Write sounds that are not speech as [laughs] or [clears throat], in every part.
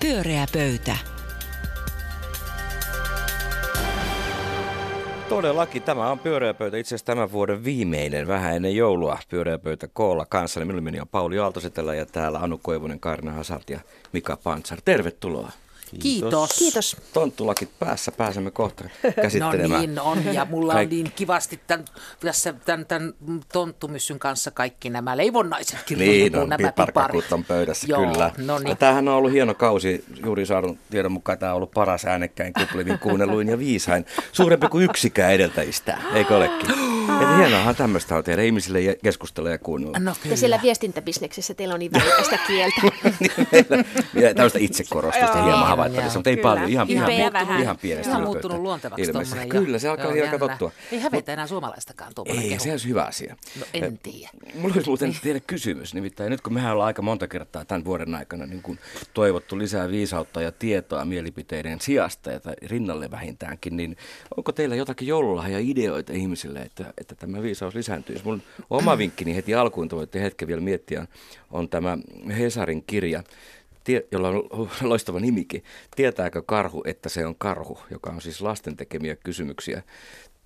Pyöreä pöytä. Todellakin tämä on pyöreä pöytä, itse asiassa tämän vuoden viimeinen, vähän ennen joulua, pyöreä pöytä koolla kanssa. Minun nimeni on Pauli Aaltosetellä ja täällä Anu Koivunen, Karina Hasart ja Mika Pantsar. Tervetuloa. Kiitos. Kiitos. Tonttulakit päässä, pääsemme kohta käsittelemään. [laughs] No niin on, ja mulla on niin kivasti tämän, tässä tämän, tämän tonttumyssyn kanssa kaikki nämä leivonnaisetkin. Niin on, nämä parkakut on pöydässä, Joo, kyllä. No Ja niin. tämähän on ollut hieno kausi, juuri saadun tiedon mukaan tämä on ollut paras äänekkäin, kuplivin, kuunnelluin ja viisain. Suurempi kuin yksikään edeltäjistä, eikö olekin? [gasps] Et hienoahan tämmöistä on tehdä ihmisille ja keskustella ja kuunnella. No Ja kyllä. siellä viestintäbisneksessä teillä on niin värikästä kieltä. [laughs] Meillä vielä tämmöistä itsekorostusta hieman havaittavissa, mutta ei kyllä. paljon, ihan, Ihan ihan, vähän. ihan pienestä. Ihan muuttunut luontevaksi Ilmeisesti. Kyllä, se alkaa Joo, niin alkaa tottua. Ei hävetä enää suomalaistakaan tuommoinen Ei, kehu. se olisi hyvä asia. No en tiedä. Mulla olisi muuten teille kysymys, nimittäin nyt kun mehän ollaan aika monta kertaa tämän vuoden aikana niin kuin toivottu lisää viisautta ja tietoa mielipiteiden sijasta, ja rinnalle vähintäänkin, niin onko teillä jotakin joululahja ideoita ihmisille, että, että tämä viisaus lisääntyisi? Mun oma [clears throat] vinkkini heti alkuun, te voitte hetken vielä miettiä, on tämä Hesarin kirja, tie, jolla on loistava nimikin. Tietääkö karhu, että se on karhu, joka on siis lasten tekemiä kysymyksiä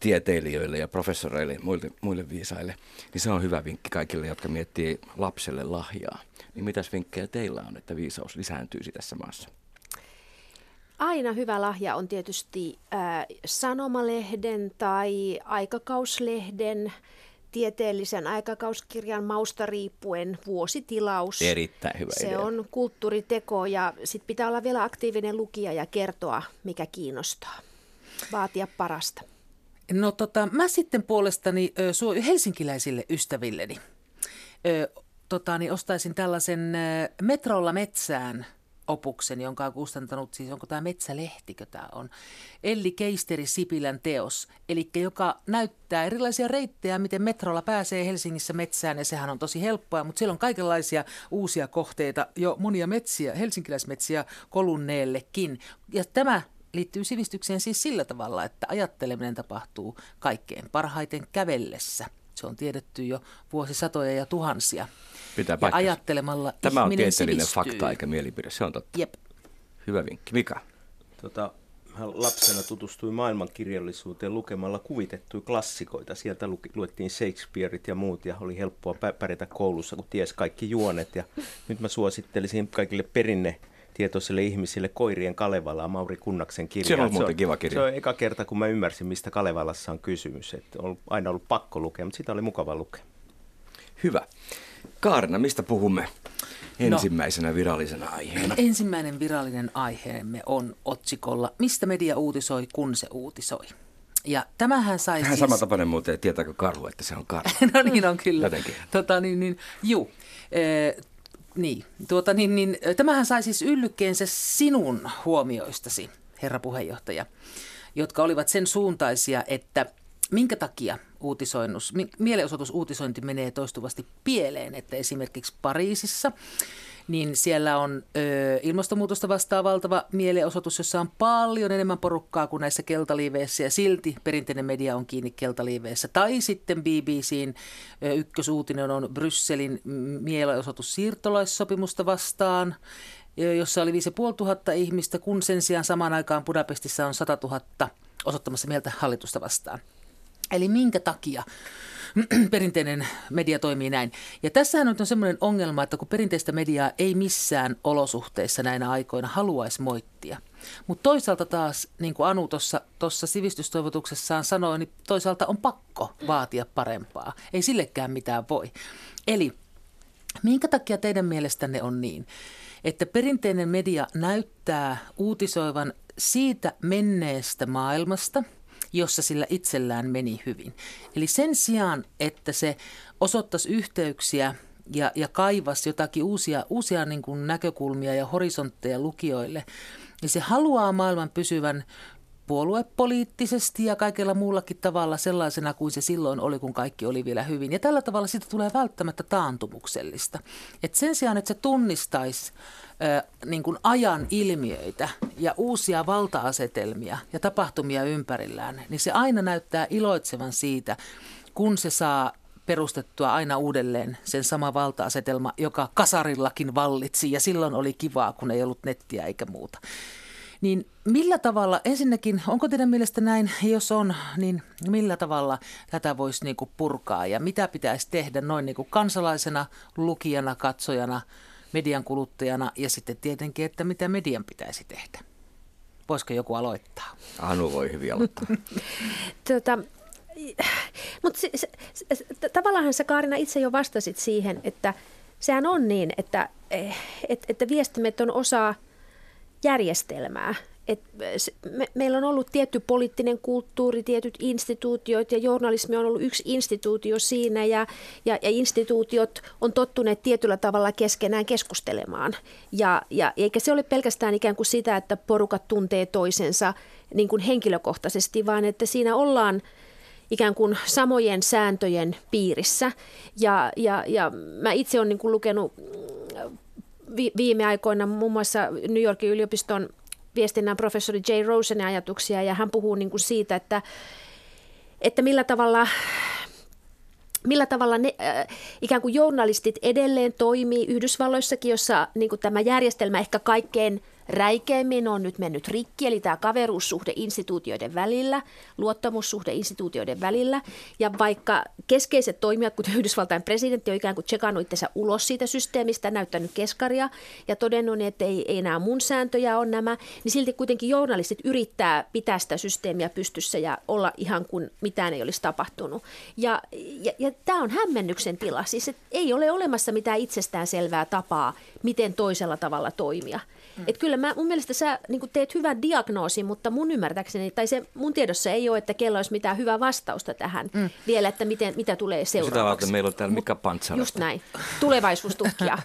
tieteilijöille ja professoreille muille, muille viisaille, niin se on hyvä vinkki kaikille, jotka miettii lapselle lahjaa. Niin mitäs vinkkejä teillä on, että viisaus lisääntyisi tässä maassa? Aina hyvä lahja on tietysti äh, sanomalehden tai aikakauslehden, tieteellisen aikakauskirjan mausta riippuen vuositilaus. Erittäin hyvä Se idea. on kulttuuriteko ja sitten pitää olla vielä aktiivinen lukija ja kertoa, mikä kiinnostaa. Vaatia parasta. No tota, mä sitten puolestani ö, su- helsinkiläisille ystävilleni ö, tota, niin ostaisin tällaisen Metrolla metsään opuksen, jonka on kustantanut, siis onko tämä Metsälehtikö tämä on, Elli Keisteri Sipilän teos, eli joka näyttää erilaisia reittejä, miten metrolla pääsee Helsingissä metsään, ja sehän on tosi helppoa, mutta siellä on kaikenlaisia uusia kohteita, jo monia metsiä, helsinkiläismetsiä kolunneellekin, ja tämä liittyy sivistykseen siis sillä tavalla, että ajatteleminen tapahtuu kaikkein parhaiten kävellessä. Se on tiedetty jo vuosisatoja ja tuhansia. Pitää ja ajattelemalla Tämä on tieteellinen sivistyy. fakta eikä mielipide, se on totta. Jep. Hyvä vinkki. Mika? Tota, mä lapsena tutustuin maailmankirjallisuuteen lukemalla kuvitettuja klassikoita. Sieltä luki, luettiin Shakespeareit ja muut ja oli helppoa pä- pärjätä koulussa, kun ties kaikki juonet. Ja nyt mä suosittelisin kaikille perinne tietoisille ihmisille Koirien Kalevalaa, Mauri Kunnaksen kirjaa. Se on muuten kiva kirja. Se on eka kerta, kun mä ymmärsin, mistä Kalevalassa on kysymys. Et on aina ollut pakko lukea, mutta sitä oli mukava lukea. Hyvä. Kaarina, mistä puhumme No. ensimmäisenä virallisena aiheena? Ensimmäinen virallinen aiheemme on otsikolla Mistä media uutisoi, kun se uutisoi. Ja tämähän sai Vähän siis... samantapainen muuten, tietääkö karhu, että se on karhu? [laughs] no niin on kyllä. Jotenkin. Tota, niin, niin, juu. Eh, niin, tuota, niin, niin, tämähän sai siis yllykkeensä sinun huomioistasi, herra puheenjohtaja, jotka olivat sen suuntaisia, että minkä takia uutisoinnus, mi- mielenosoitusuutisointi menee toistuvasti pieleen, että esimerkiksi Pariisissa niin siellä on ö, ilmastonmuutosta vastaa valtava mielenosoitus, jossa on paljon enemmän porukkaa kuin näissä keltaliiveissä ja silti perinteinen media on kiinni keltaliiveissä. Tai sitten BBCn ö, ykkösuutinen on Brysselin mielenosoitus siirtolaissopimusta vastaan, jossa oli 5500 ihmistä, kun sen sijaan samaan aikaan Budapestissa on 100 000 osoittamassa mieltä hallitusta vastaan. Eli minkä takia [clears throat] perinteinen media toimii näin. Ja tässähän on semmoinen ongelma, että kun perinteistä mediaa ei missään olosuhteissa näinä aikoina haluaisi moittia. Mutta toisaalta taas, niin kuin Anu tuossa sivistystoivotuksessaan sanoi, niin toisaalta on pakko vaatia parempaa. Ei sillekään mitään voi. Eli minkä takia teidän mielestänne on niin, että perinteinen media näyttää uutisoivan siitä menneestä maailmasta – jossa sillä itsellään meni hyvin. Eli sen sijaan, että se osoittaisi yhteyksiä ja, ja kaivasi jotakin uusia, uusia niin kuin näkökulmia ja horisontteja lukijoille, niin se haluaa maailman pysyvän puoluepoliittisesti ja kaikella muullakin tavalla sellaisena kuin se silloin oli, kun kaikki oli vielä hyvin. Ja tällä tavalla siitä tulee välttämättä taantumuksellista. Et sen sijaan, että se tunnistaisi äh, niin kuin ajan ilmiöitä ja uusia valta-asetelmia ja tapahtumia ympärillään, niin se aina näyttää iloitsevan siitä, kun se saa perustettua aina uudelleen sen sama valta-asetelma, joka kasarillakin vallitsi ja silloin oli kivaa, kun ei ollut nettiä eikä muuta. Niin millä tavalla, ensinnäkin, onko teidän mielestä näin, jos on, niin millä tavalla tätä voisi niin kuin purkaa ja mitä pitäisi tehdä noin niin kuin kansalaisena, lukijana, katsojana, median kuluttajana ja sitten tietenkin, että mitä median pitäisi tehdä? Voisiko joku aloittaa? Anu voi hyvin aloittaa. [laughs] tota, mutta se, se, se, tavallaan sä Kaarina itse jo vastasit siihen, että sehän on niin, että, eh, että, että viestimet on osa järjestelmää. Et me, meillä on ollut tietty poliittinen kulttuuri, tietyt instituutiot ja journalismi on ollut yksi instituutio siinä ja, ja, ja instituutiot on tottuneet tietyllä tavalla keskenään keskustelemaan. Ja, ja eikä se ole pelkästään ikään kuin sitä, että porukat tuntee toisensa niin kuin henkilökohtaisesti, vaan että siinä ollaan ikään kuin samojen sääntöjen piirissä. Ja, ja, ja mä itse olen niin kuin lukenut viime aikoina muun muassa New Yorkin yliopiston viestinnän professori Jay Rosenin ajatuksia ja hän puhuu niin kuin siitä, että, että millä tavalla millä tavalla ne, äh, ikään kuin journalistit edelleen toimii Yhdysvalloissakin, jossa niin kuin tämä järjestelmä ehkä kaikkein – räikeimmin on nyt mennyt rikki, eli tämä kaveruussuhde instituutioiden välillä, luottamussuhde instituutioiden välillä. Ja vaikka keskeiset toimijat, kuten Yhdysvaltain presidentti, on ikään kuin tsekannut itsensä ulos siitä systeemistä, näyttänyt keskaria ja todennut, että ei, ei enää mun sääntöjä on nämä, niin silti kuitenkin journalistit yrittää pitää sitä systeemiä pystyssä ja olla ihan kuin mitään ei olisi tapahtunut. Ja, ja, ja tämä on hämmennyksen tila, siis ei ole olemassa mitään itsestään selvää tapaa, miten toisella tavalla toimia. Mm. Et kyllä mä, mun mielestä sä niin teet hyvän diagnoosin, mutta mun ymmärtääkseni, tai se mun tiedossa ei ole, että kello olisi mitään hyvää vastausta tähän mm. vielä, että miten, mitä tulee seuraavaksi. Sitä varten meillä on täällä Mika Pantsara. Just näin. Tulevaisuustutkija.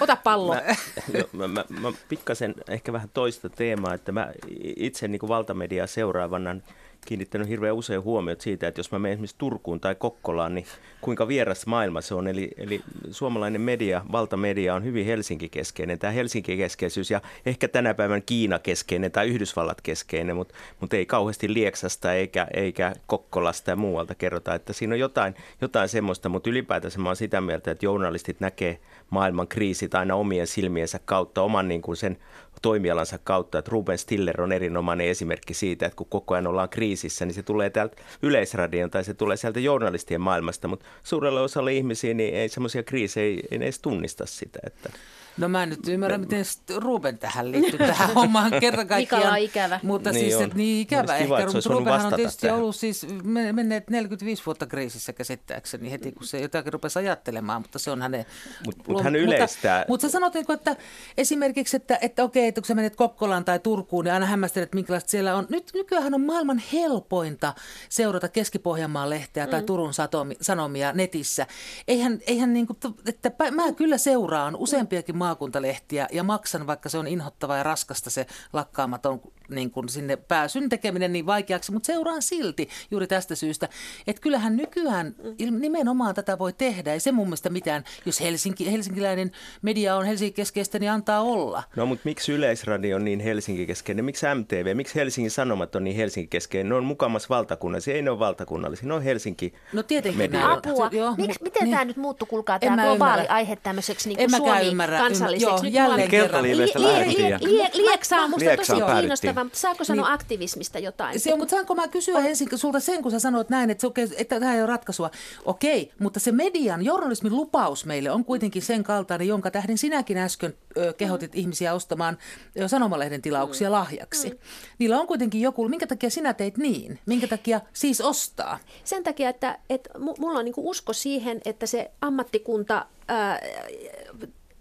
Ota pallo. Mä, [laughs] jo, mä, mä, mä pikkasen ehkä vähän toista teemaa, että mä itse niin valtamediaa seuraavana kiinnittänyt hirveän usein huomiot siitä, että jos mä menen esimerkiksi Turkuun tai Kokkolaan, niin kuinka vieras maailma se on. Eli, eli suomalainen media, valtamedia on hyvin Helsinki-keskeinen. Tämä Helsinki-keskeisyys ja ehkä tänä päivän Kiina-keskeinen tai Yhdysvallat-keskeinen, mutta, mutta ei kauheasti Lieksasta eikä, eikä Kokkolasta ja muualta kerrota, että siinä on jotain, jotain semmoista, mutta ylipäätänsä mä olen sitä mieltä, että journalistit näkee maailman kriisit aina omien silmiensä kautta, oman niin kuin sen toimialansa kautta. Että Ruben Stiller on erinomainen esimerkki siitä, että kun koko ajan ollaan kriisissä, niin se tulee täältä yleisradion tai se tulee sieltä journalistien maailmasta, mutta suurella osalla ihmisiä niin ei semmoisia kriisejä ei, ei edes tunnista sitä. Että No mä en nyt ymmärrä, miten Ruben tähän liittyy tähän [laughs] hommaan kerta kaikkiaan. Mikala on ikävä. Mutta niin siis, että niin ikävä kiva, ehkä. Mutta Rubenhan on tietysti tähän. ollut siis menneet 45 vuotta kriisissä käsittääkseni heti, kun se jotakin rupesi ajattelemaan, mutta se on hänen... Mutta mut hän yleistää. Mutta, mutta sä sanot, niin että esimerkiksi, että, että okei, että kun sä menet Kokkolaan tai Turkuun, niin aina hämmästelet, minkälaista siellä on. Nyt nykyään on maailman helpointa seurata Keski-Pohjanmaan lehteä mm. tai Turun satomi, Sanomia netissä. Eihän, eihän niin kuin, että mä kyllä seuraan useampiakin maakuntalehtiä ja maksan, vaikka se on inhottava ja raskasta se lakkaamaton niin kuin sinne pääsyn tekeminen niin vaikeaksi, mutta seuraan silti juuri tästä syystä, että kyllähän nykyään nimenomaan tätä voi tehdä. Ei se mun mielestä mitään, jos Helsinki, helsinkiläinen media on Helsinki-keskeistä, niin antaa olla. No mutta miksi Yleisradio on niin Helsinki-keskeinen? Miksi MTV? Miksi Helsingin Sanomat on niin Helsinki-keskeinen? Ne on mukamassa valtakunnallisia, ei ne ole valtakunnallisia, ne on Helsinki No tietenkin. Media. Apua. Joo, Miks, miten niin. tämä nyt muuttuu, kuulkaa, tämä globaali ymmärrä. aihe tämmöiseksi niin kuin Suomi ymmärrä. kansalliseksi? Joo, jälleen kerran. Lieksaa musta tosi kiinnostavaa, mutta saako sanoa niin, aktivismista jotain? Se on, mutta saanko mä kysyä ensin sulta sen, kun sä sanoit näin, että, se, että tämä ei ole ratkaisua. Okei, mutta se median, journalismin lupaus meille on kuitenkin sen kaltainen, jonka tähden sinäkin äsken ö, kehotit mm. ihmisiä ostamaan ö, sanomalehden tilauksia mm. lahjaksi. Mm. Niillä on kuitenkin joku, minkä takia sinä teit niin? Minkä takia siis ostaa? Sen takia, että, että mulla on niin usko siihen, että se ammattikunta... Ää,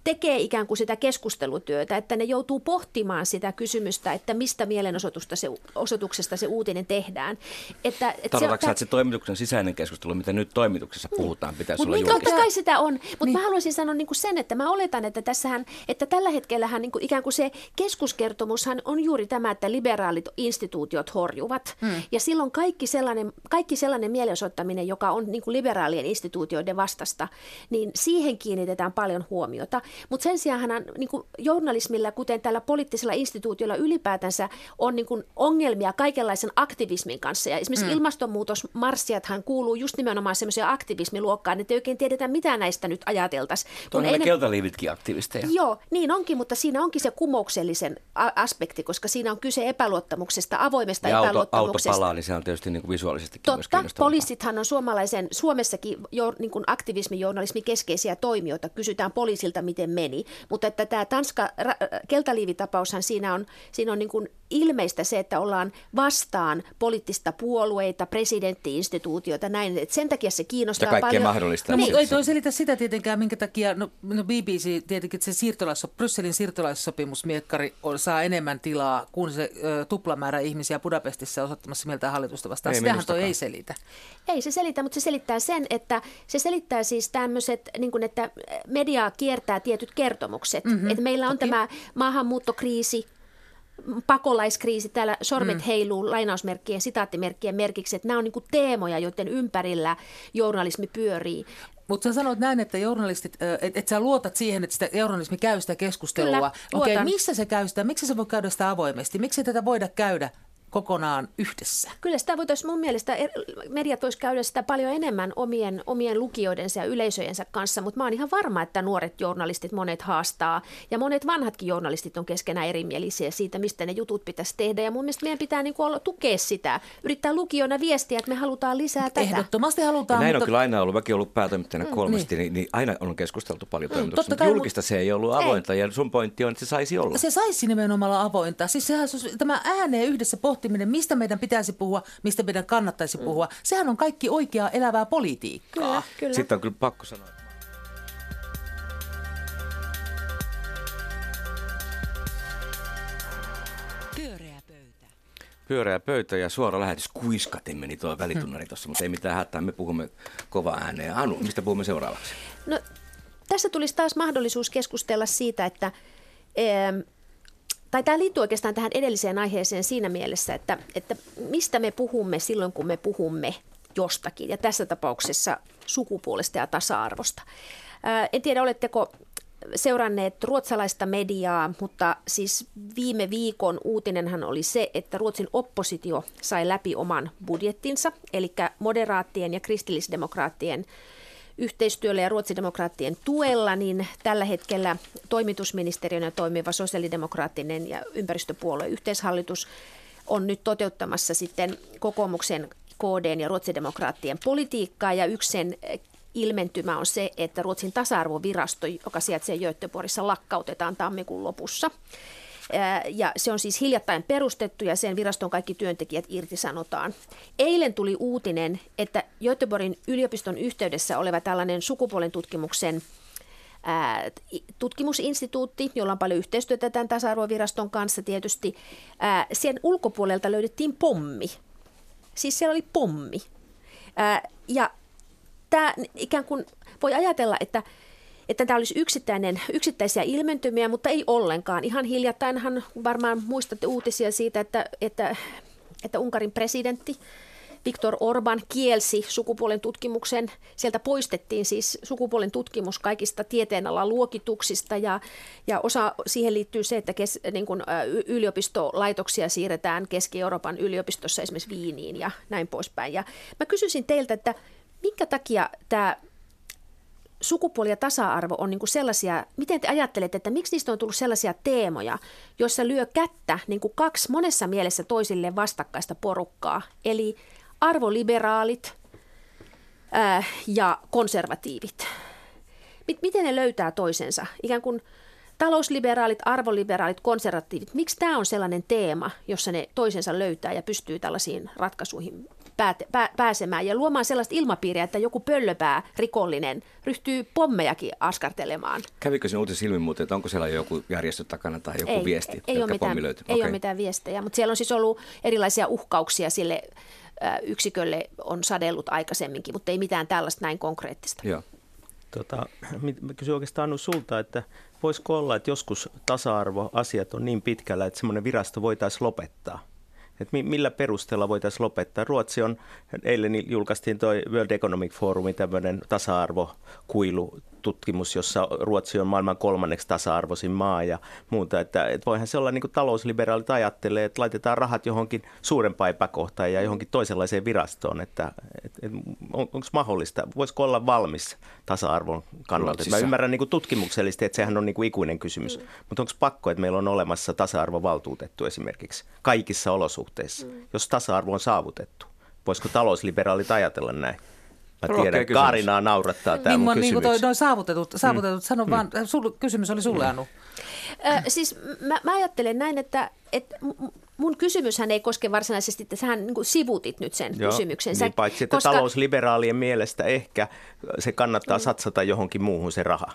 tekee ikään kuin sitä keskustelutyötä, että ne joutuu pohtimaan sitä kysymystä, että mistä mielenosoitusta se, osoituksesta se uutinen tehdään. Että, että Tarkoitatko se, että se toimituksen sisäinen keskustelu, mitä nyt toimituksessa niin. puhutaan, pitäisi Mut olla niin, julkista? Totta kai sitä on, mutta niin. mä haluaisin sanoa niin kuin sen, että mä oletan, että tässähän, että tällä hetkellähän niin kuin ikään kuin se keskuskertomushan on juuri tämä, että liberaalit instituutiot horjuvat. Hmm. Ja silloin kaikki sellainen, kaikki sellainen mielenosoittaminen, joka on niin kuin liberaalien instituutioiden vastasta, niin siihen kiinnitetään paljon huomiota. Mutta sen sijaan niin kuin journalismilla, kuten tällä poliittisella instituutiolla ylipäätänsä, on niin kuin ongelmia kaikenlaisen aktivismin kanssa. Ja esimerkiksi mm. ilmastonmuutosmarssijathan kuuluu just nimenomaan semmoisia aktivismiluokkaan, että ei oikein tiedetä, mitä näistä nyt ajateltaisiin. Tuonne ne keltaliivitkin aktivisteja. Joo, niin onkin, mutta siinä onkin se kumouksellisen aspekti, koska siinä on kyse epäluottamuksesta, avoimesta ja epäluottamuksesta. auto palaa, niin se on tietysti niin kuin visuaalisesti Totta, poliisithan on suomalaisen, Suomessakin jo, niin kuin aktivismijournalismin keskeisiä toimijoita. Kysytään poliisilta, miten meni. Mutta että tämä Tanska keltaliivitapaushan siinä on, siinä on niin kuin ilmeistä se, että ollaan vastaan poliittista puolueita, presidenttiinstituutioita, näin. Et sen takia se kiinnostaa ja paljon. mahdollista. No, mutta ei toi selitä sitä tietenkään, minkä takia, no, no BBC tietenkin, että se siirtolais, Brysselin siirtolaissopimusmiekkari on, saa enemmän tilaa kuin se ö, tuplamäärä ihmisiä Budapestissa osoittamassa mieltä hallitusta vastaan. Ei Sitähän toi ei selitä. Ei se selitä, mutta se selittää sen, että se selittää siis tämmöiset, niin kuin, että mediaa kiertää tietyt kertomukset. Mm-hmm, että meillä on toki. tämä maahanmuuttokriisi, pakolaiskriisi, täällä sormet mm. heiluu lainausmerkkien, sitaattimerkkien merkiksi, että nämä on niin teemoja, joiden ympärillä journalismi pyörii. Mutta sä sanoit näin, että journalistit, että et sä luotat siihen, että sitä journalismi käy sitä keskustelua. Okei, okay, missä se käy sitä? Miksi se voi käydä sitä avoimesti? Miksi tätä voida käydä kokonaan yhdessä. Kyllä sitä voitaisiin mun mielestä, mediat voisi käydä sitä paljon enemmän omien, omien lukijoidensa ja yleisöjensä kanssa, mutta mä oon ihan varma, että nuoret journalistit monet haastaa ja monet vanhatkin journalistit on keskenään erimielisiä siitä, mistä ne jutut pitäisi tehdä ja mun mielestä meidän pitää niin kuin olla, tukea sitä, yrittää lukijoina viestiä, että me halutaan lisää tätä. Ehdottomasti halutaan. Ja näin mutta... on kyllä aina ollut, mäkin ollut päätoimittajana mm, kolmesti, niin. Niin, niin. aina on keskusteltu paljon mm, toimituksessa, mutta julkista se ei ollut avointa ei. ja sun pointti on, että se saisi olla. Se saisi nimenomaan olla avointa. Siis sehän, tämä ääneen yhdessä pohti pohtiminen, mistä meidän pitäisi puhua, mistä meidän kannattaisi mm. puhua, sehän on kaikki oikeaa elävää politiikkaa. Kyllä, kyllä. Sitten on kyllä pakko sanoa. Pyöreä pöytä. Pyöreä pöytä ja suora lähetys. Kuiskatin meni tuo välitunnari tuossa, mutta ei mitään hätää. Me puhumme kova ääneen. Anu, mistä puhumme seuraavaksi? No, tässä tulisi taas mahdollisuus keskustella siitä, että tai tämä liittyy oikeastaan tähän edelliseen aiheeseen siinä mielessä, että, että mistä me puhumme silloin, kun me puhumme jostakin, ja tässä tapauksessa sukupuolesta ja tasa-arvosta. Ää, en tiedä, oletteko seuranneet ruotsalaista mediaa, mutta siis viime viikon uutinenhan oli se, että Ruotsin oppositio sai läpi oman budjettinsa, eli moderaattien ja kristillisdemokraattien yhteistyöllä ja ruotsidemokraattien tuella, niin tällä hetkellä toimitusministeriönä toimiva sosiaalidemokraattinen ja ympäristöpuolue yhteishallitus on nyt toteuttamassa sitten kokoomuksen KD ja ruotsidemokraattien politiikkaa ja yksi sen ilmentymä on se, että Ruotsin tasa-arvovirasto, joka sijaitsee Göteborgissa, lakkautetaan tammikuun lopussa. Ja se on siis hiljattain perustettu ja sen viraston kaikki työntekijät irtisanotaan. Eilen tuli uutinen, että Göteborgin yliopiston yhteydessä oleva tällainen sukupuolen tutkimuksen tutkimusinstituutti, jolla on paljon yhteistyötä tämän tasa-arvoviraston kanssa tietysti. Sen ulkopuolelta löydettiin pommi. Siis siellä oli pommi. Ja tämä ikään kuin voi ajatella, että että tämä olisi yksittäinen, yksittäisiä ilmentymiä, mutta ei ollenkaan. Ihan hiljattainhan varmaan muistatte uutisia siitä, että, että, että Unkarin presidentti Viktor Orban kielsi sukupuolen tutkimuksen. Sieltä poistettiin siis sukupuolen tutkimus kaikista tieteenalan luokituksista ja, ja osa siihen liittyy se, että kes, niin kuin, yliopistolaitoksia siirretään Keski-Euroopan yliopistossa esimerkiksi Viiniin ja näin poispäin. Ja mä kysyisin teiltä, että minkä takia tämä sukupuoli ja tasa-arvo on niin kuin sellaisia, miten te ajattelette, että miksi niistä on tullut sellaisia teemoja, joissa lyö kättä niin kuin kaksi monessa mielessä toisille vastakkaista porukkaa, eli arvoliberaalit ää, ja konservatiivit. Miten ne löytää toisensa? Ikään kuin talousliberaalit, arvoliberaalit, konservatiivit. Miksi tämä on sellainen teema, jossa ne toisensa löytää ja pystyy tällaisiin ratkaisuihin pääte, pää, pääsemään ja luomaan sellaista ilmapiiriä, että joku pöllöpää rikollinen ryhtyy pommejakin askartelemaan. Kävikö se uutis ilmi muuten, että onko siellä joku järjestö takana tai joku ei, viesti? Ei, ole mitään, ei okay. ole mitään viestejä, mutta siellä on siis ollut erilaisia uhkauksia sille yksikölle on sadellut aikaisemminkin, mutta ei mitään tällaista näin konkreettista. Joo. Tota, [clears throat] mä kysyn oikeastaan Anu sulta, että voisiko olla, että joskus tasa-arvoasiat on niin pitkällä, että semmoinen virasto voitaisiin lopettaa? Että millä perusteella voitaisiin lopettaa. Ruotsi on, eilen julkaistiin tuo World Economic Forumin tämmöinen tasa-arvokuilu tutkimus, jossa Ruotsi on maailman kolmanneksi tasa-arvoisin maa ja muuta. Että, että voihan se olla niin kuin talousliberaalit ajattelee, että laitetaan rahat johonkin suurempaan epäkohtaan ja johonkin toisenlaiseen virastoon. Että, että, että on, onko mahdollista, voisiko olla valmis tasa-arvon kannalta? Mä ymmärrän niin kuin tutkimuksellisesti, että sehän on niin kuin ikuinen kysymys. Mm. Mutta onko pakko, että meillä on olemassa tasa-arvovaltuutettu esimerkiksi kaikissa olosuhteissa, mm. jos tasa-arvo on saavutettu? Voisiko talousliberaalit ajatella näin? Mä tiedän, Kaarinaa naurattaa tämä niin, mun niin kuin toi, toi saavutetut, saavutetut mm. sano mm. vaan, sul, kysymys oli sulle, mm. Anu. Ö, siis mä, mä ajattelen näin, että, että mun kysymyshän ei koske varsinaisesti, että sähän niin sivutit nyt sen Joo, kysymyksen. Niin paitsi, että koska... talousliberaalien mielestä ehkä se kannattaa mm. satsata johonkin muuhun se raha.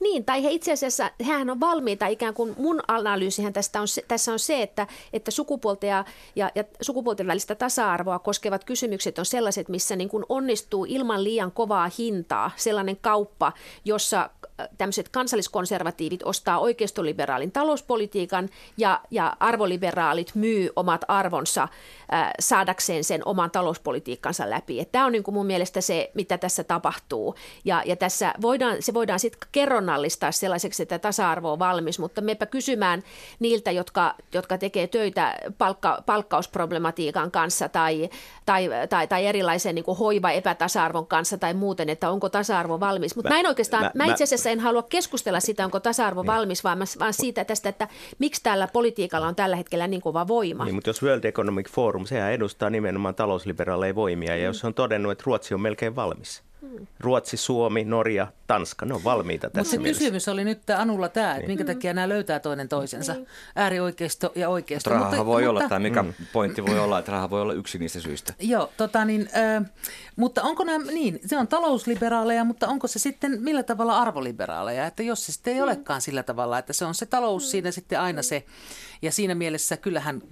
Niin, tai he itse asiassa, hehän on valmiita ikään kuin, mun analyysihän tästä on, tässä on se, että, että sukupuolten ja, ja, ja sukupuolten välistä tasa-arvoa koskevat kysymykset on sellaiset, missä niin kuin onnistuu ilman liian kovaa hintaa sellainen kauppa, jossa tämmöiset kansalliskonservatiivit ostaa oikeistoliberaalin talouspolitiikan ja, ja arvoliberaalit myy omat arvonsa äh, saadakseen sen oman talouspolitiikkansa läpi. Tämä on niin kuin mun mielestä se, mitä tässä tapahtuu. Ja, ja tässä voidaan, se voidaan sitten kerronnallistaa sellaiseksi, että tasa-arvo on valmis, mutta mepä kysymään niiltä, jotka, jotka tekee töitä palkka, palkkausproblematiikan kanssa tai, tai, tai, tai erilaisen niin hoiva-epätasa-arvon kanssa tai muuten, että onko tasa-arvo valmis. Mutta mä, mä en oikeastaan, mä, mä itse asiassa en halua keskustella sitä, onko tasa-arvo niin. valmis, vaan, vaan siitä tästä, että miksi tällä politiikalla on tällä hetkellä niin kova voima. Niin, mutta jos World Economic Forum, sehän edustaa nimenomaan talousliberaaleja voimia, ja mm. jos on todennut, että Ruotsi on melkein valmis, Ruotsi, Suomi, Norja, Tanska, ne on valmiita tässä Mutta se kysymys oli nyt Anulla tämä, että niin. minkä takia nämä löytää toinen toisensa, niin. äärioikeisto ja oikeisto. Raha mutta, voi mutta, olla, tai mikä mm. pointti voi olla, että raha voi olla yksi niistä syistä. Joo, tota niin, äh, mutta onko nämä, niin, se on talousliberaaleja, mutta onko se sitten millä tavalla arvoliberaaleja, että jos se sitten ei mm. olekaan sillä tavalla, että se on se talous mm. siinä sitten aina se, ja siinä mielessä kyllähän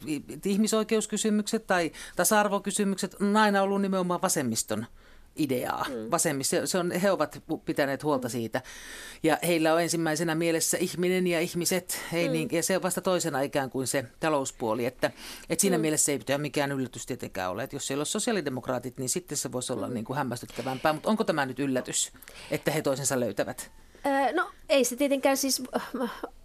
ihmisoikeuskysymykset tai tasa-arvokysymykset on aina ollut nimenomaan vasemmiston ideaa mm. vasemmissa. Se on, he ovat pitäneet huolta siitä. Ja heillä on ensimmäisenä mielessä ihminen ja ihmiset, hei, mm. niin, ja se on vasta toisena ikään kuin se talouspuoli. Että, että siinä mm. mielessä ei pitää mikään yllätys tietenkään ole. Että jos siellä on sosiaalidemokraatit, niin sitten se voisi olla mm. niin kuin hämmästyttävämpää. Mutta onko tämä nyt yllätys, että he toisensa löytävät? No ei se tietenkään siis,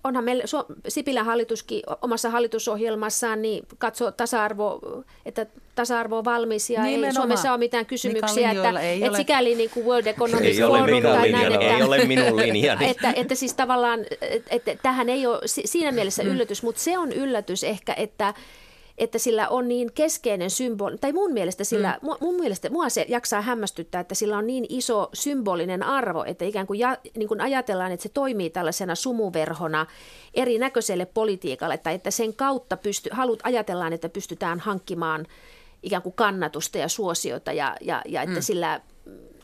onhan meillä Sipilän hallituskin omassa hallitusohjelmassaan niin katsoo tasa-arvo, että tasa-arvo on valmis ja Nimenomaan. ei Suomessa ole mitään kysymyksiä, että, ei että sikäli niin kuin World Economic Forum tai näin, että, ei ole [laughs] minun linjani. Että, että siis tavallaan, että, että tähän ei ole siinä mielessä mm. yllätys, mutta se on yllätys ehkä, että että sillä on niin keskeinen symboli, tai mun mielestä, sillä, mm. mun mielestä mua se jaksaa hämmästyttää, että sillä on niin iso symbolinen arvo, että ikään kuin, ja, niin kuin ajatellaan, että se toimii tällaisena sumuverhona erinäköiselle politiikalle, tai että sen kautta pysty, halut, ajatellaan, että pystytään hankkimaan ikään kuin kannatusta ja suosiota, ja, ja, ja että mm. sillä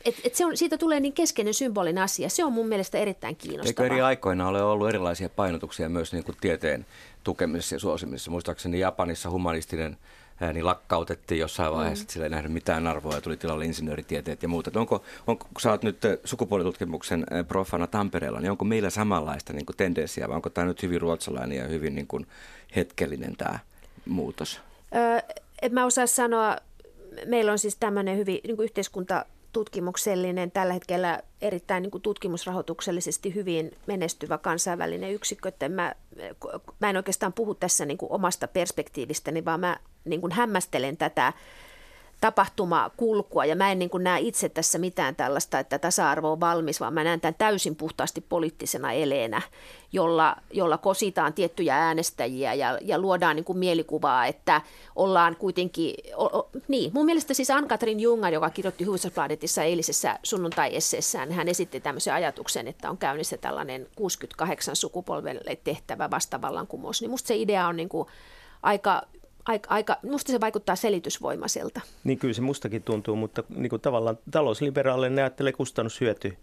et, et se on, siitä tulee niin keskeinen symbolinen asia. Se on mun mielestä erittäin kiinnostavaa. Eikö eri aikoina ole ollut erilaisia painotuksia myös niin kuin tieteen tukemisessa ja suosimisessa? Muistaakseni Japanissa humanistinen niin lakkautettiin jossain vaiheessa, mm. että sillä ei nähnyt mitään arvoa ja tuli tilalle insinööritieteet ja muuta. onko, onko, kun sä oot nyt sukupuolitutkimuksen profana Tampereella, niin onko meillä samanlaista niin tendenssiä vai onko tämä nyt hyvin ruotsalainen ja hyvin niin kuin hetkellinen tämä muutos? Öö, en mä osaa sanoa. Meillä on siis tämmöinen hyvin niin kuin yhteiskunta tutkimuksellinen, tällä hetkellä erittäin niin kuin tutkimusrahoituksellisesti hyvin menestyvä kansainvälinen yksikkö. Että mä, mä en oikeastaan puhu tässä niin kuin omasta perspektiivistäni, vaan mä niin kuin hämmästelen tätä tapahtumakulkua. Ja mä en niin kuin näe itse tässä mitään tällaista, että tasa-arvo on valmis, vaan mä näen tämän täysin puhtaasti poliittisena eleenä, jolla, jolla kositaan tiettyjä äänestäjiä ja, ja luodaan niin kuin mielikuvaa, että ollaan kuitenkin, o, o, niin mun mielestä siis Ann-Katrin Junga, joka kirjoitti Hufvudstadsbladetissa eilisessä sunnuntai-esseessään, hän esitti tämmöisen ajatuksen, että on käynnissä tällainen 68 sukupolvelle tehtävä vastavallankumous, niin musta se idea on niin kuin aika aika, aika, musta se vaikuttaa selitysvoimaiselta. Niin kyllä se mustakin tuntuu, mutta niin kuin tavallaan talousliberaalinen ajattelee kustannushyöty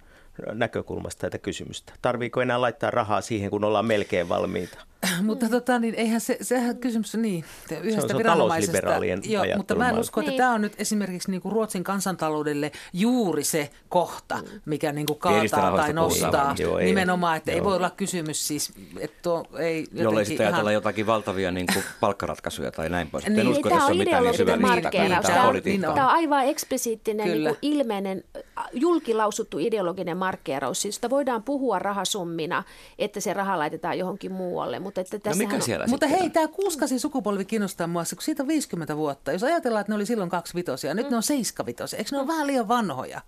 näkökulmasta tätä kysymystä. Tarviiko enää laittaa rahaa siihen, kun ollaan melkein valmiita? Mutta tota, niin eihän se, sehän kysymys on niin, yhdestä se on viranomaisesta. talousliberaalien Joo, mutta mä en usko, että Niin. tämä on nyt esimerkiksi niin kuin Ruotsin kansantaloudelle juuri se kohta, mikä niin kuin kaataa tai nostaa. Joo, ei. Nimenomaan, että ei Joo. voi olla kysymys siis, että tuo ei jotenkin Jollei sitten ajatella ihan... jotakin valtavia niin kuin palkkaratkaisuja tai näin pois. Niin. En usko, Tämä että on tässä on mitään niin ideologinen syvällistä. markkeeraus. Tämä Tämä niin Tämä on aivan eksplisiittinen, Kyllä. niin kuin ilmeinen, julkilausuttu ideologinen markkeeraus. Siis sitä voidaan puhua rahasummina, että se raha laitetaan johonkin muualle. Mutta että No mikä on- siellä Mutta sitten hei, on? tämä kuuskasin sukupolvi kiinnostaa mua, kun siitä on 50 vuotta. Jos ajatellaan, että ne oli silloin kaksi vitosia, nyt ne on seiskavitosia. Eikö ne ole vähän liian vanhoja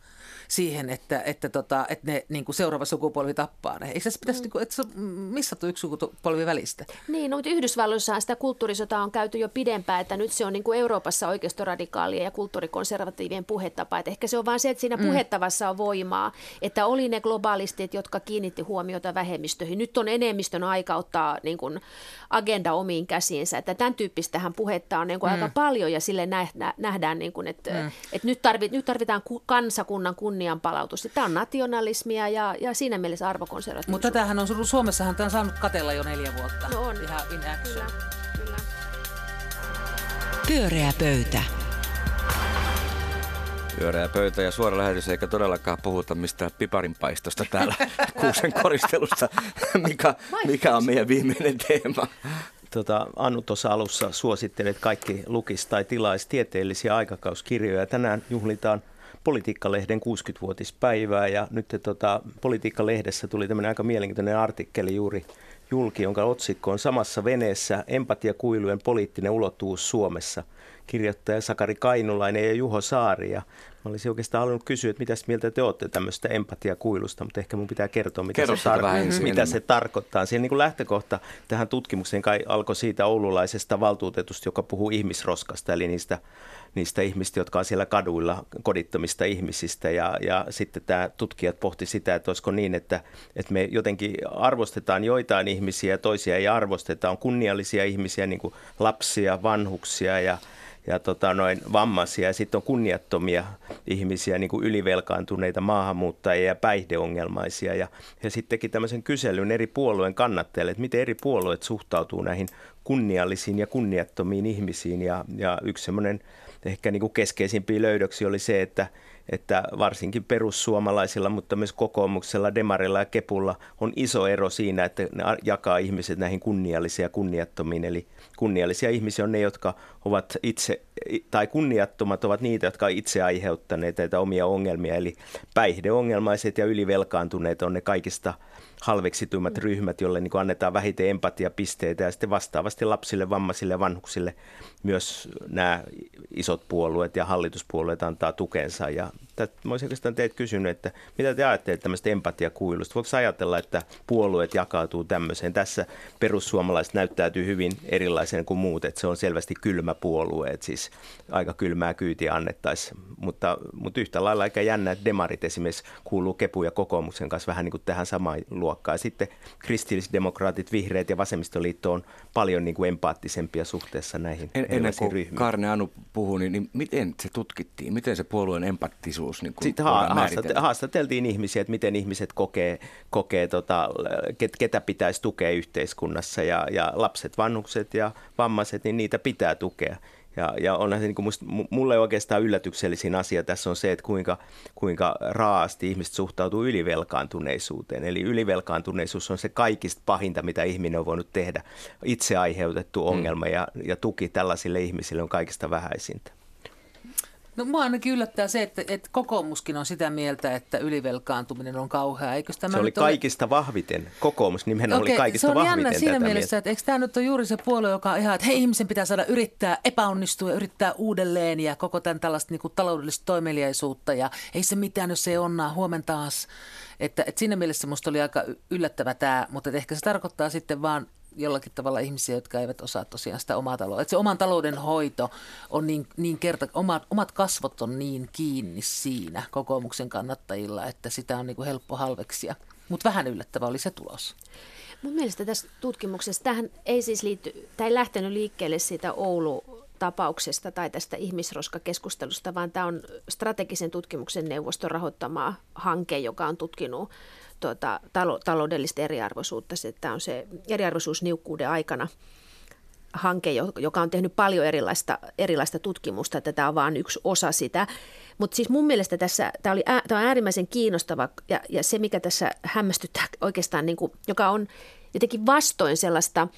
siihen, että, että, tota, että ne niin kuin seuraava sukupolvi tappaa ne? Eikö se pitäisi, niin kuin, että se on missattu yksi sukupolvi välistä? Niin, no, mutta Yhdysvalloissahan sitä kulttuurisotaa on käyty jo pidempään, että nyt se on niin kuin Euroopassa oikeistoradikaalien ja kulttuurikonservatiivien puhetapa. Että ehkä se on vain se, että siinä puhetavassa on voimaa, että oli ne globalistit, jotka kiinnitti huomiota vähemmistöihin. Nyt on enemmistön aika ottaa niin kuin agenda omiin käsiinsä, että tämän tyyppistähän puhetta on niin kuin aika paljon ja sille nä- nähdään, niin kuin, että, että nyt, tarvit, nyt tarvitaan ku- kansakunnan kunnianpalautus. Tämä on nationalismia ja, ja siinä mielessä arvokonservatiivisuus. Mutta tämähän on, Suomessahan tämä on saanut katella jo neljä vuotta. No on. Ihan in action. Kyllä, kyllä. Pyöreä pöytä. Pyöreä pöytä ja suora lähetys, eikä todellakaan puhuta mistään piparinpaistosta täällä [laughs] kuusen koristelusta, mikä, mikä on meidän viimeinen teema. Tota, Anu tuossa alussa suositteli, että kaikki lukis tai tilaisi tieteellisiä aikakauskirjoja. Tänään juhlitaan Politiikka-lehden 60-vuotispäivää ja nyt tota, Politiikka-lehdessä tuli tämmöinen aika mielenkiintoinen artikkeli juuri julki, jonka otsikko on Samassa veneessä empatiakuilujen poliittinen ulottuvuus Suomessa. Kirjoittaja Sakari Kainulainen ja Juho Saari. Ja mä olisin oikeastaan halunnut kysyä, että mitä mieltä te olette tämmöistä empatiakuilusta, mutta ehkä mun pitää kertoa, mitä, Kerro se, ensin mitä se tarkoittaa. Siihen niin kuin lähtökohta tähän tutkimukseen kai alkoi siitä oululaisesta valtuutetusta, joka puhuu ihmisroskasta, eli niistä, niistä ihmistä, jotka on siellä kaduilla, kodittomista ihmisistä. Ja, ja sitten tämä tutkijat pohti sitä, että olisiko niin, että, että me jotenkin arvostetaan joitain ihmisiä ja toisia ei arvosteta. On kunniallisia ihmisiä, niin kuin lapsia, vanhuksia ja ja tota, noin vammaisia ja sitten on kunniattomia ihmisiä, niin kuin ylivelkaantuneita maahanmuuttajia ja päihdeongelmaisia. Ja he sitten teki tämmöisen kyselyn eri puolueen kannattajille, että miten eri puolueet suhtautuu näihin kunniallisiin ja kunniattomiin ihmisiin. Ja, ja yksi semmoinen ehkä niin kuin keskeisimpiä löydöksiä oli se, että, että varsinkin perussuomalaisilla, mutta myös kokoomuksella, demarilla ja kepulla on iso ero siinä, että ne jakaa ihmiset näihin kunniallisiin ja kunniattomiin. Eli kunniallisia ihmisiä on ne, jotka ovat itse, tai kunniattomat ovat niitä, jotka ovat itse aiheuttaneet näitä omia ongelmia. Eli päihdeongelmaiset ja ylivelkaantuneet on ne kaikista halveksituimmat ryhmät, joille niin annetaan vähiten empatiapisteitä ja sitten vastaavasti lapsille, vammaisille ja vanhuksille myös nämä isot puolueet ja hallituspuolueet antaa tukensa. Ja tätä, mä olisin oikeastaan teitä kysynyt, että mitä te ajattelette tämmöistä empatiakuilusta? Voiko ajatella, että puolueet jakautuu tämmöiseen? Tässä perussuomalaiset näyttäytyy hyvin erilaisen kuin muut, että se on selvästi kylmä puolue, että siis aika kylmää kyytiä annettaisiin, mutta, mutta yhtä lailla aika jännä, että demarit esimerkiksi kuuluu kepu ja kokoomuksen kanssa vähän niin kuin tähän samaan luokkaan. Sitten kristillisdemokraatit, vihreät ja vasemmistoliitto on paljon niin kuin empaattisempia suhteessa näihin En, ennen kuin ryhmiin. Karne Anu puhui, niin, niin miten se tutkittiin? Miten se puolueen empattisuus niin kuin Sitten ha- määritellä? haastat- haastateltiin ihmisiä, että miten ihmiset kokee, kokee tota, ket, ketä pitäisi tukea yhteiskunnassa ja, ja lapset, vanhukset ja vammaiset, niin niitä pitää tukea. Ja, ja onhan se niin kuin musta, mu- mulle oikeastaan yllätyksellisin asia tässä on se, että kuinka, kuinka raasti ihmiset suhtautuu ylivelkaantuneisuuteen. Eli ylivelkaantuneisuus on se kaikista pahinta, mitä ihminen on voinut tehdä. Itse aiheutettu ongelma ja, ja tuki tällaisille ihmisille on kaikista vähäisintä. No mua ainakin yllättää se, että, että kokoomuskin on sitä mieltä, että ylivelkaantuminen on kauhea. Eikö tämä Se oli nyt ole- kaikista vahviten. Kokoomus nimenomaan oli Okei, kaikista se on vahviten jännä siinä mielessä, mieltä. että eikö tämä nyt ole juuri se puolue, joka on ihan, että hei ihmisen pitää saada yrittää epäonnistua ja yrittää uudelleen ja koko tämän tällaista niin kuin taloudellista toimeliaisuutta ja ei se mitään, jos ei onnaa, huomen taas. Että, että siinä mielessä musta oli aika yllättävä tämä, mutta ehkä se tarkoittaa sitten vaan jollakin tavalla ihmisiä, jotka eivät osaa tosiaan sitä omaa taloutta. Että se oman talouden hoito on niin, niin kerta, omat, omat kasvot on niin kiinni siinä kokoomuksen kannattajilla, että sitä on niin kuin helppo halveksia. Mutta vähän yllättävä oli se tulos. Mun mielestä tässä tutkimuksessa, tähän ei siis liitty, tämä ei lähtenyt liikkeelle siitä Oulu, tapauksesta tai tästä ihmisroskakeskustelusta, vaan tämä on strategisen tutkimuksen neuvoston rahoittama hanke, joka on tutkinut tuota, talo, taloudellista eriarvoisuutta. Se, tämä on se eriarvoisuus niukkuuden aikana hanke, joka on tehnyt paljon erilaista, erilaista tutkimusta, että tämä on vain yksi osa sitä. Mutta siis mun mielestä tässä, tämä, oli, tämä on äärimmäisen kiinnostava ja, ja se, mikä tässä hämmästyttää oikeastaan, niin kuin, joka on jotenkin vastoin sellaista –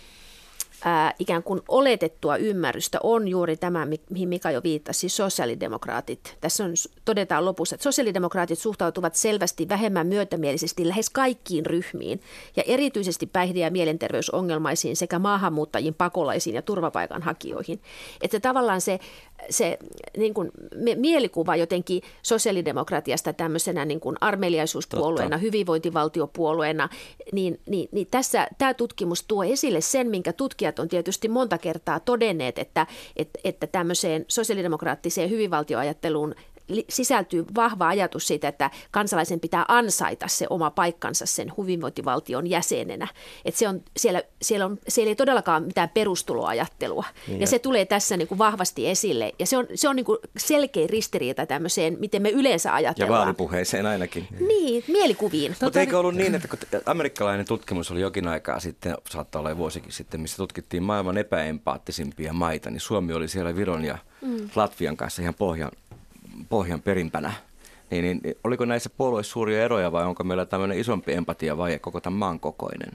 ää, ikään kuin oletettua ymmärrystä on juuri tämä, mihin Mika jo viittasi, sosiaalidemokraatit. Tässä on, todetaan lopussa, että sosiaalidemokraatit suhtautuvat selvästi vähemmän myötämielisesti lähes kaikkiin ryhmiin ja erityisesti päihde- ja mielenterveysongelmaisiin sekä maahanmuuttajiin, pakolaisiin ja turvapaikanhakijoihin. Että tavallaan se, se niin kuin mielikuva jotenkin sosiaalidemokratiasta tämmöisenä niin kuin armeliaisuuspuolueena, Totta. hyvinvointivaltiopuolueena, niin, niin, niin tässä tämä tutkimus tuo esille sen, minkä tutkijat on tietysti monta kertaa todenneet, että, että, että tämmöiseen sosiaalidemokraattiseen hyvinvaltioajatteluun sisältyy vahva ajatus siitä, että kansalaisen pitää ansaita se oma paikkansa sen hyvinvointivaltion jäsenenä. Että se on, siellä, siellä, on, siellä ei todellakaan mitään perustuloajattelua. Niin ja se tulee tässä niin kuin vahvasti esille. Ja se on, se on niin kuin selkeä ristiriita tämmöiseen, miten me yleensä ajatellaan. Ja vaalipuheeseen ainakin. Niin, mielikuviin. Mutta eikö ollut niin, että kun amerikkalainen tutkimus oli jokin aikaa sitten, saattaa olla vuosikin sitten, missä tutkittiin maailman epäempaattisimpia maita, niin Suomi oli siellä Viron ja mm. Latvian kanssa ihan pohjan pohjan perimpänä. Niin, niin, niin oliko näissä puolueissa suuria eroja vai onko meillä tämmöinen isompi empatia vai koko tämän maan kokoinen?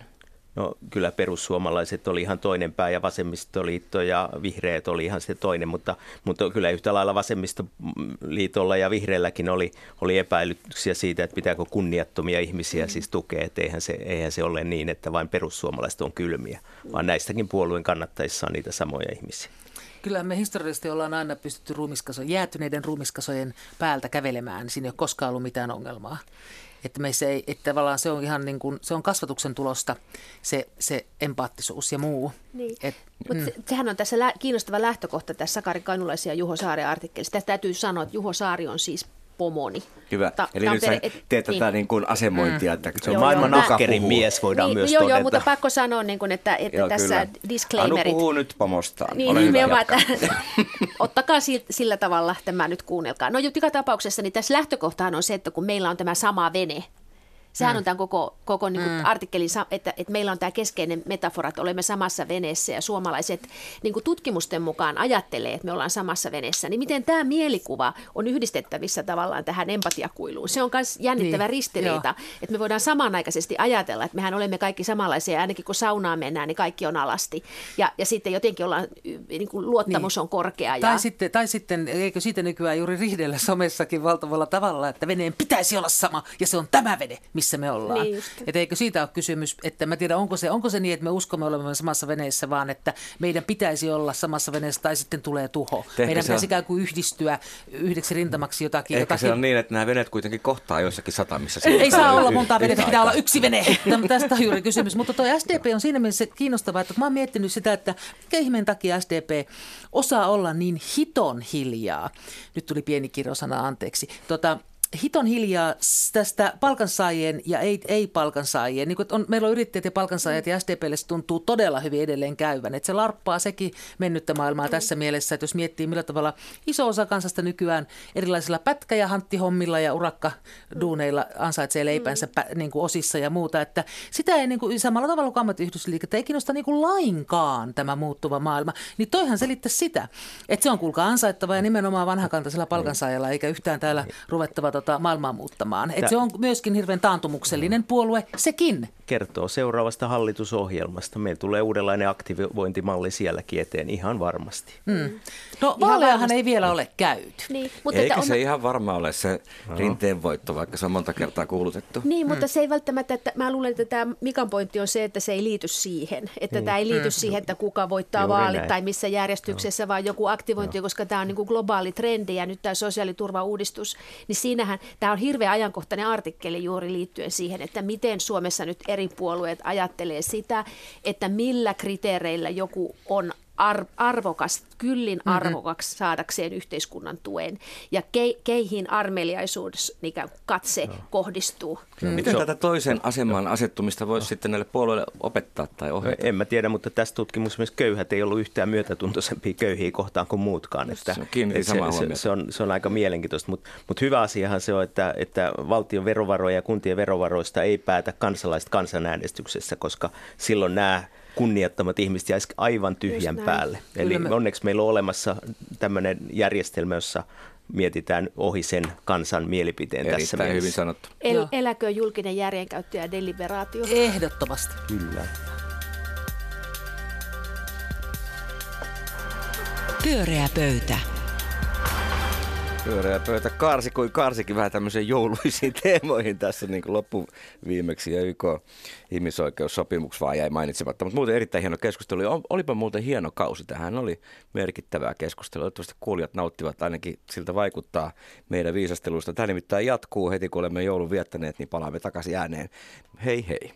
No kyllä perussuomalaiset oli ihan toinen pää ja vasemmistoliitto ja vihreät oli ihan se toinen, mutta, mutta kyllä yhtä lailla vasemmistoliitolla ja vihreälläkin oli, oli epäilyksiä siitä, että pitääkö kunniattomia ihmisiä mm. siis tukea. Että eihän, se, eihän se ole niin, että vain perussuomalaiset on kylmiä, vaan näistäkin puolueen kannattajissa on niitä samoja ihmisiä. Kyllä me historiallisesti ollaan aina pystytty ruumiskaso, jäätyneiden ruumiskasojen päältä kävelemään. Siinä ei ole koskaan ollut mitään ongelmaa. Että, meissä ei, että tavallaan se on ihan niin kuin, se on kasvatuksen tulosta, se, se empaattisuus ja muu. Niin. Et, Mut mm. se, sehän on tässä lä- kiinnostava lähtökohta tässä Sakari Kainulaisen ja Juho Saaren artikkelissa. Tästä täytyy sanoa, että Juho Saari on siis pomoni. Hyvä. Ta- Eli Tampere, nyt sä teet tätä niin. niin kuin asemointia. Että se on joo, maailman ahkerin mies, voidaan niin, myös joo, todeta. Joo, mutta pakko sanoa, niin kuin, että, että joo, tässä kyllä. disclaimerit. Anu puhuu nyt pomostaan. Niin, Ole hyvä, että, [laughs] ottakaa sillä, sillä tavalla tämä nyt kuunnelkaa. No joka tapauksessa niin tässä lähtökohtaan on se, että kun meillä on tämä sama vene, Sehän mm. on tämän koko, koko niin kuin mm. artikkelin, että, että meillä on tämä keskeinen metafora, että olemme samassa veneessä ja suomalaiset niin kuin tutkimusten mukaan ajattelee, että me ollaan samassa veneessä. Niin miten tämä mielikuva on yhdistettävissä tavallaan tähän empatiakuiluun? Se on myös jännittävä niin. ristiriita, Joo. että me voidaan samanaikaisesti ajatella, että mehän olemme kaikki samanlaisia ainakin kun saunaan mennään, niin kaikki on alasti. Ja, ja sitten jotenkin ollaan, niin kuin luottamus niin. on korkea. Ja... Tai, sitten, tai sitten, eikö siitä nykyään juuri rihdellä somessakin valtavalla tavalla, että veneen pitäisi olla sama ja se on tämä vene, missä missä me ollaan. Niin että eikö siitä ole kysymys, että mä tiedän, onko se, onko se niin, että me uskomme olevamme samassa veneessä, vaan että meidän pitäisi olla samassa veneessä tai sitten tulee tuho. Tehkö meidän pitäisi on... ikään kuin yhdistyä yhdeksi rintamaksi jotakin. Ehkä jotakin... se on niin, että nämä veneet kuitenkin kohtaa joissakin satamissa. Ei saa olla monta venettä, pitää olla yksi vene. [laughs] Tästä on juuri kysymys. Mutta tuo SDP on siinä mielessä kiinnostavaa, että mä oon miettinyt sitä, että mikä ihmeen takia SDP osaa olla niin hiton hiljaa. Nyt tuli pieni kirjosana, anteeksi. Tota, hiton hiljaa tästä palkansaajien ja ei, ei-palkansaajien. Niin on, meillä on yrittäjät ja palkansaajat ja SDPlle se tuntuu todella hyvin edelleen käyvän. Että se larppaa sekin mennyttä maailmaa tässä mielessä, että jos miettii millä tavalla iso osa kansasta nykyään erilaisilla pätkä- ja hanttihommilla ja urakkaduuneilla ansaitsee leipänsä pä, niin kuin osissa ja muuta. Että sitä ei niin kuin, samalla tavalla kuin ammattiyhdistysliikettä ei kiinnosta niin kuin lainkaan tämä muuttuva maailma. Niin toihan selittää sitä, että se on kuulkaa ansaittava ja nimenomaan vanhakantaisella palkansaajalla eikä yhtään täällä ruvettava tota, maailmaa muuttamaan. Et se on myöskin hirveän taantumuksellinen puolue, sekin. Kertoo seuraavasta hallitusohjelmasta. Meillä tulee uudenlainen aktivointimalli sielläkin eteen ihan varmasti. Mm. No vaaleahan ei vielä ole käyty. Niin, mutta Eikä on... se ihan varma ole se rinteen voitto, vaikka se on monta kertaa kuulutettu. Niin, mutta mm. se ei välttämättä, että mä luulen, että tämä Mikan pointti on se, että se ei liity siihen. Että niin. tämä ei liity mm. siihen, että kuka voittaa Juuri vaalit näin. tai missä järjestyksessä, no. vaan joku aktivointi, no. koska tämä on niin kuin globaali trendi ja nyt tämä sosiaaliturvauudistus, niin siinähän tämä on hirveän ajankohtainen artikkeli juuri liittyen siihen, että miten Suomessa nyt eri puolueet ajattelee sitä, että millä kriteereillä joku on ar- arvokas, kyllin mm-hmm. arvokaksi saadakseen yhteiskunnan tuen ja ke- keihin armeliaisuudessa niin katse no. kohdistuu. Mm. Miten tätä toisen aseman asettumista voisi no. sitten näille puolueille opettaa tai ohjata? No, en mä tiedä, mutta tässä tutkimuksessa myös köyhät ei ollut yhtään myötätuntoisempia köyhiä kohtaan kuin muutkaan. Että, se, on että se, se, se, on, se on aika mielenkiintoista, mutta, mutta hyvä asiahan se on, että, että valtion verovaroja ja kuntien verovaroista ei päätä kansalaiset kansanäänestyksessä, koska silloin nämä kunniattomat ihmiset jäisi aivan tyhjän päälle. Eli me... onneksi meillä on olemassa tämmöinen järjestelmä, jossa mietitään ohi sen kansan mielipiteen Erittäin tässä mielessä. hyvin sanottu. El, eläkö julkinen järjenkäyttö ja deliberaatio? Ehdottomasti. Kyllä. Pyöreä pöytä. Pyöreä pöytä karsi kuin karsikin vähän tämmöisiin jouluisiin [laughs] teemoihin tässä niin loppuviimeksi ja YK ihmisoikeussopimuks vaan jäi mainitsematta. Mutta muuten erittäin hieno keskustelu. Olipa muuten hieno kausi. Tähän oli merkittävää keskustelua. Toivottavasti kuulijat nauttivat, ainakin siltä vaikuttaa meidän viisastelusta. Tämä nimittäin jatkuu heti, kun olemme joulun viettäneet, niin palaamme takaisin ääneen. Hei hei.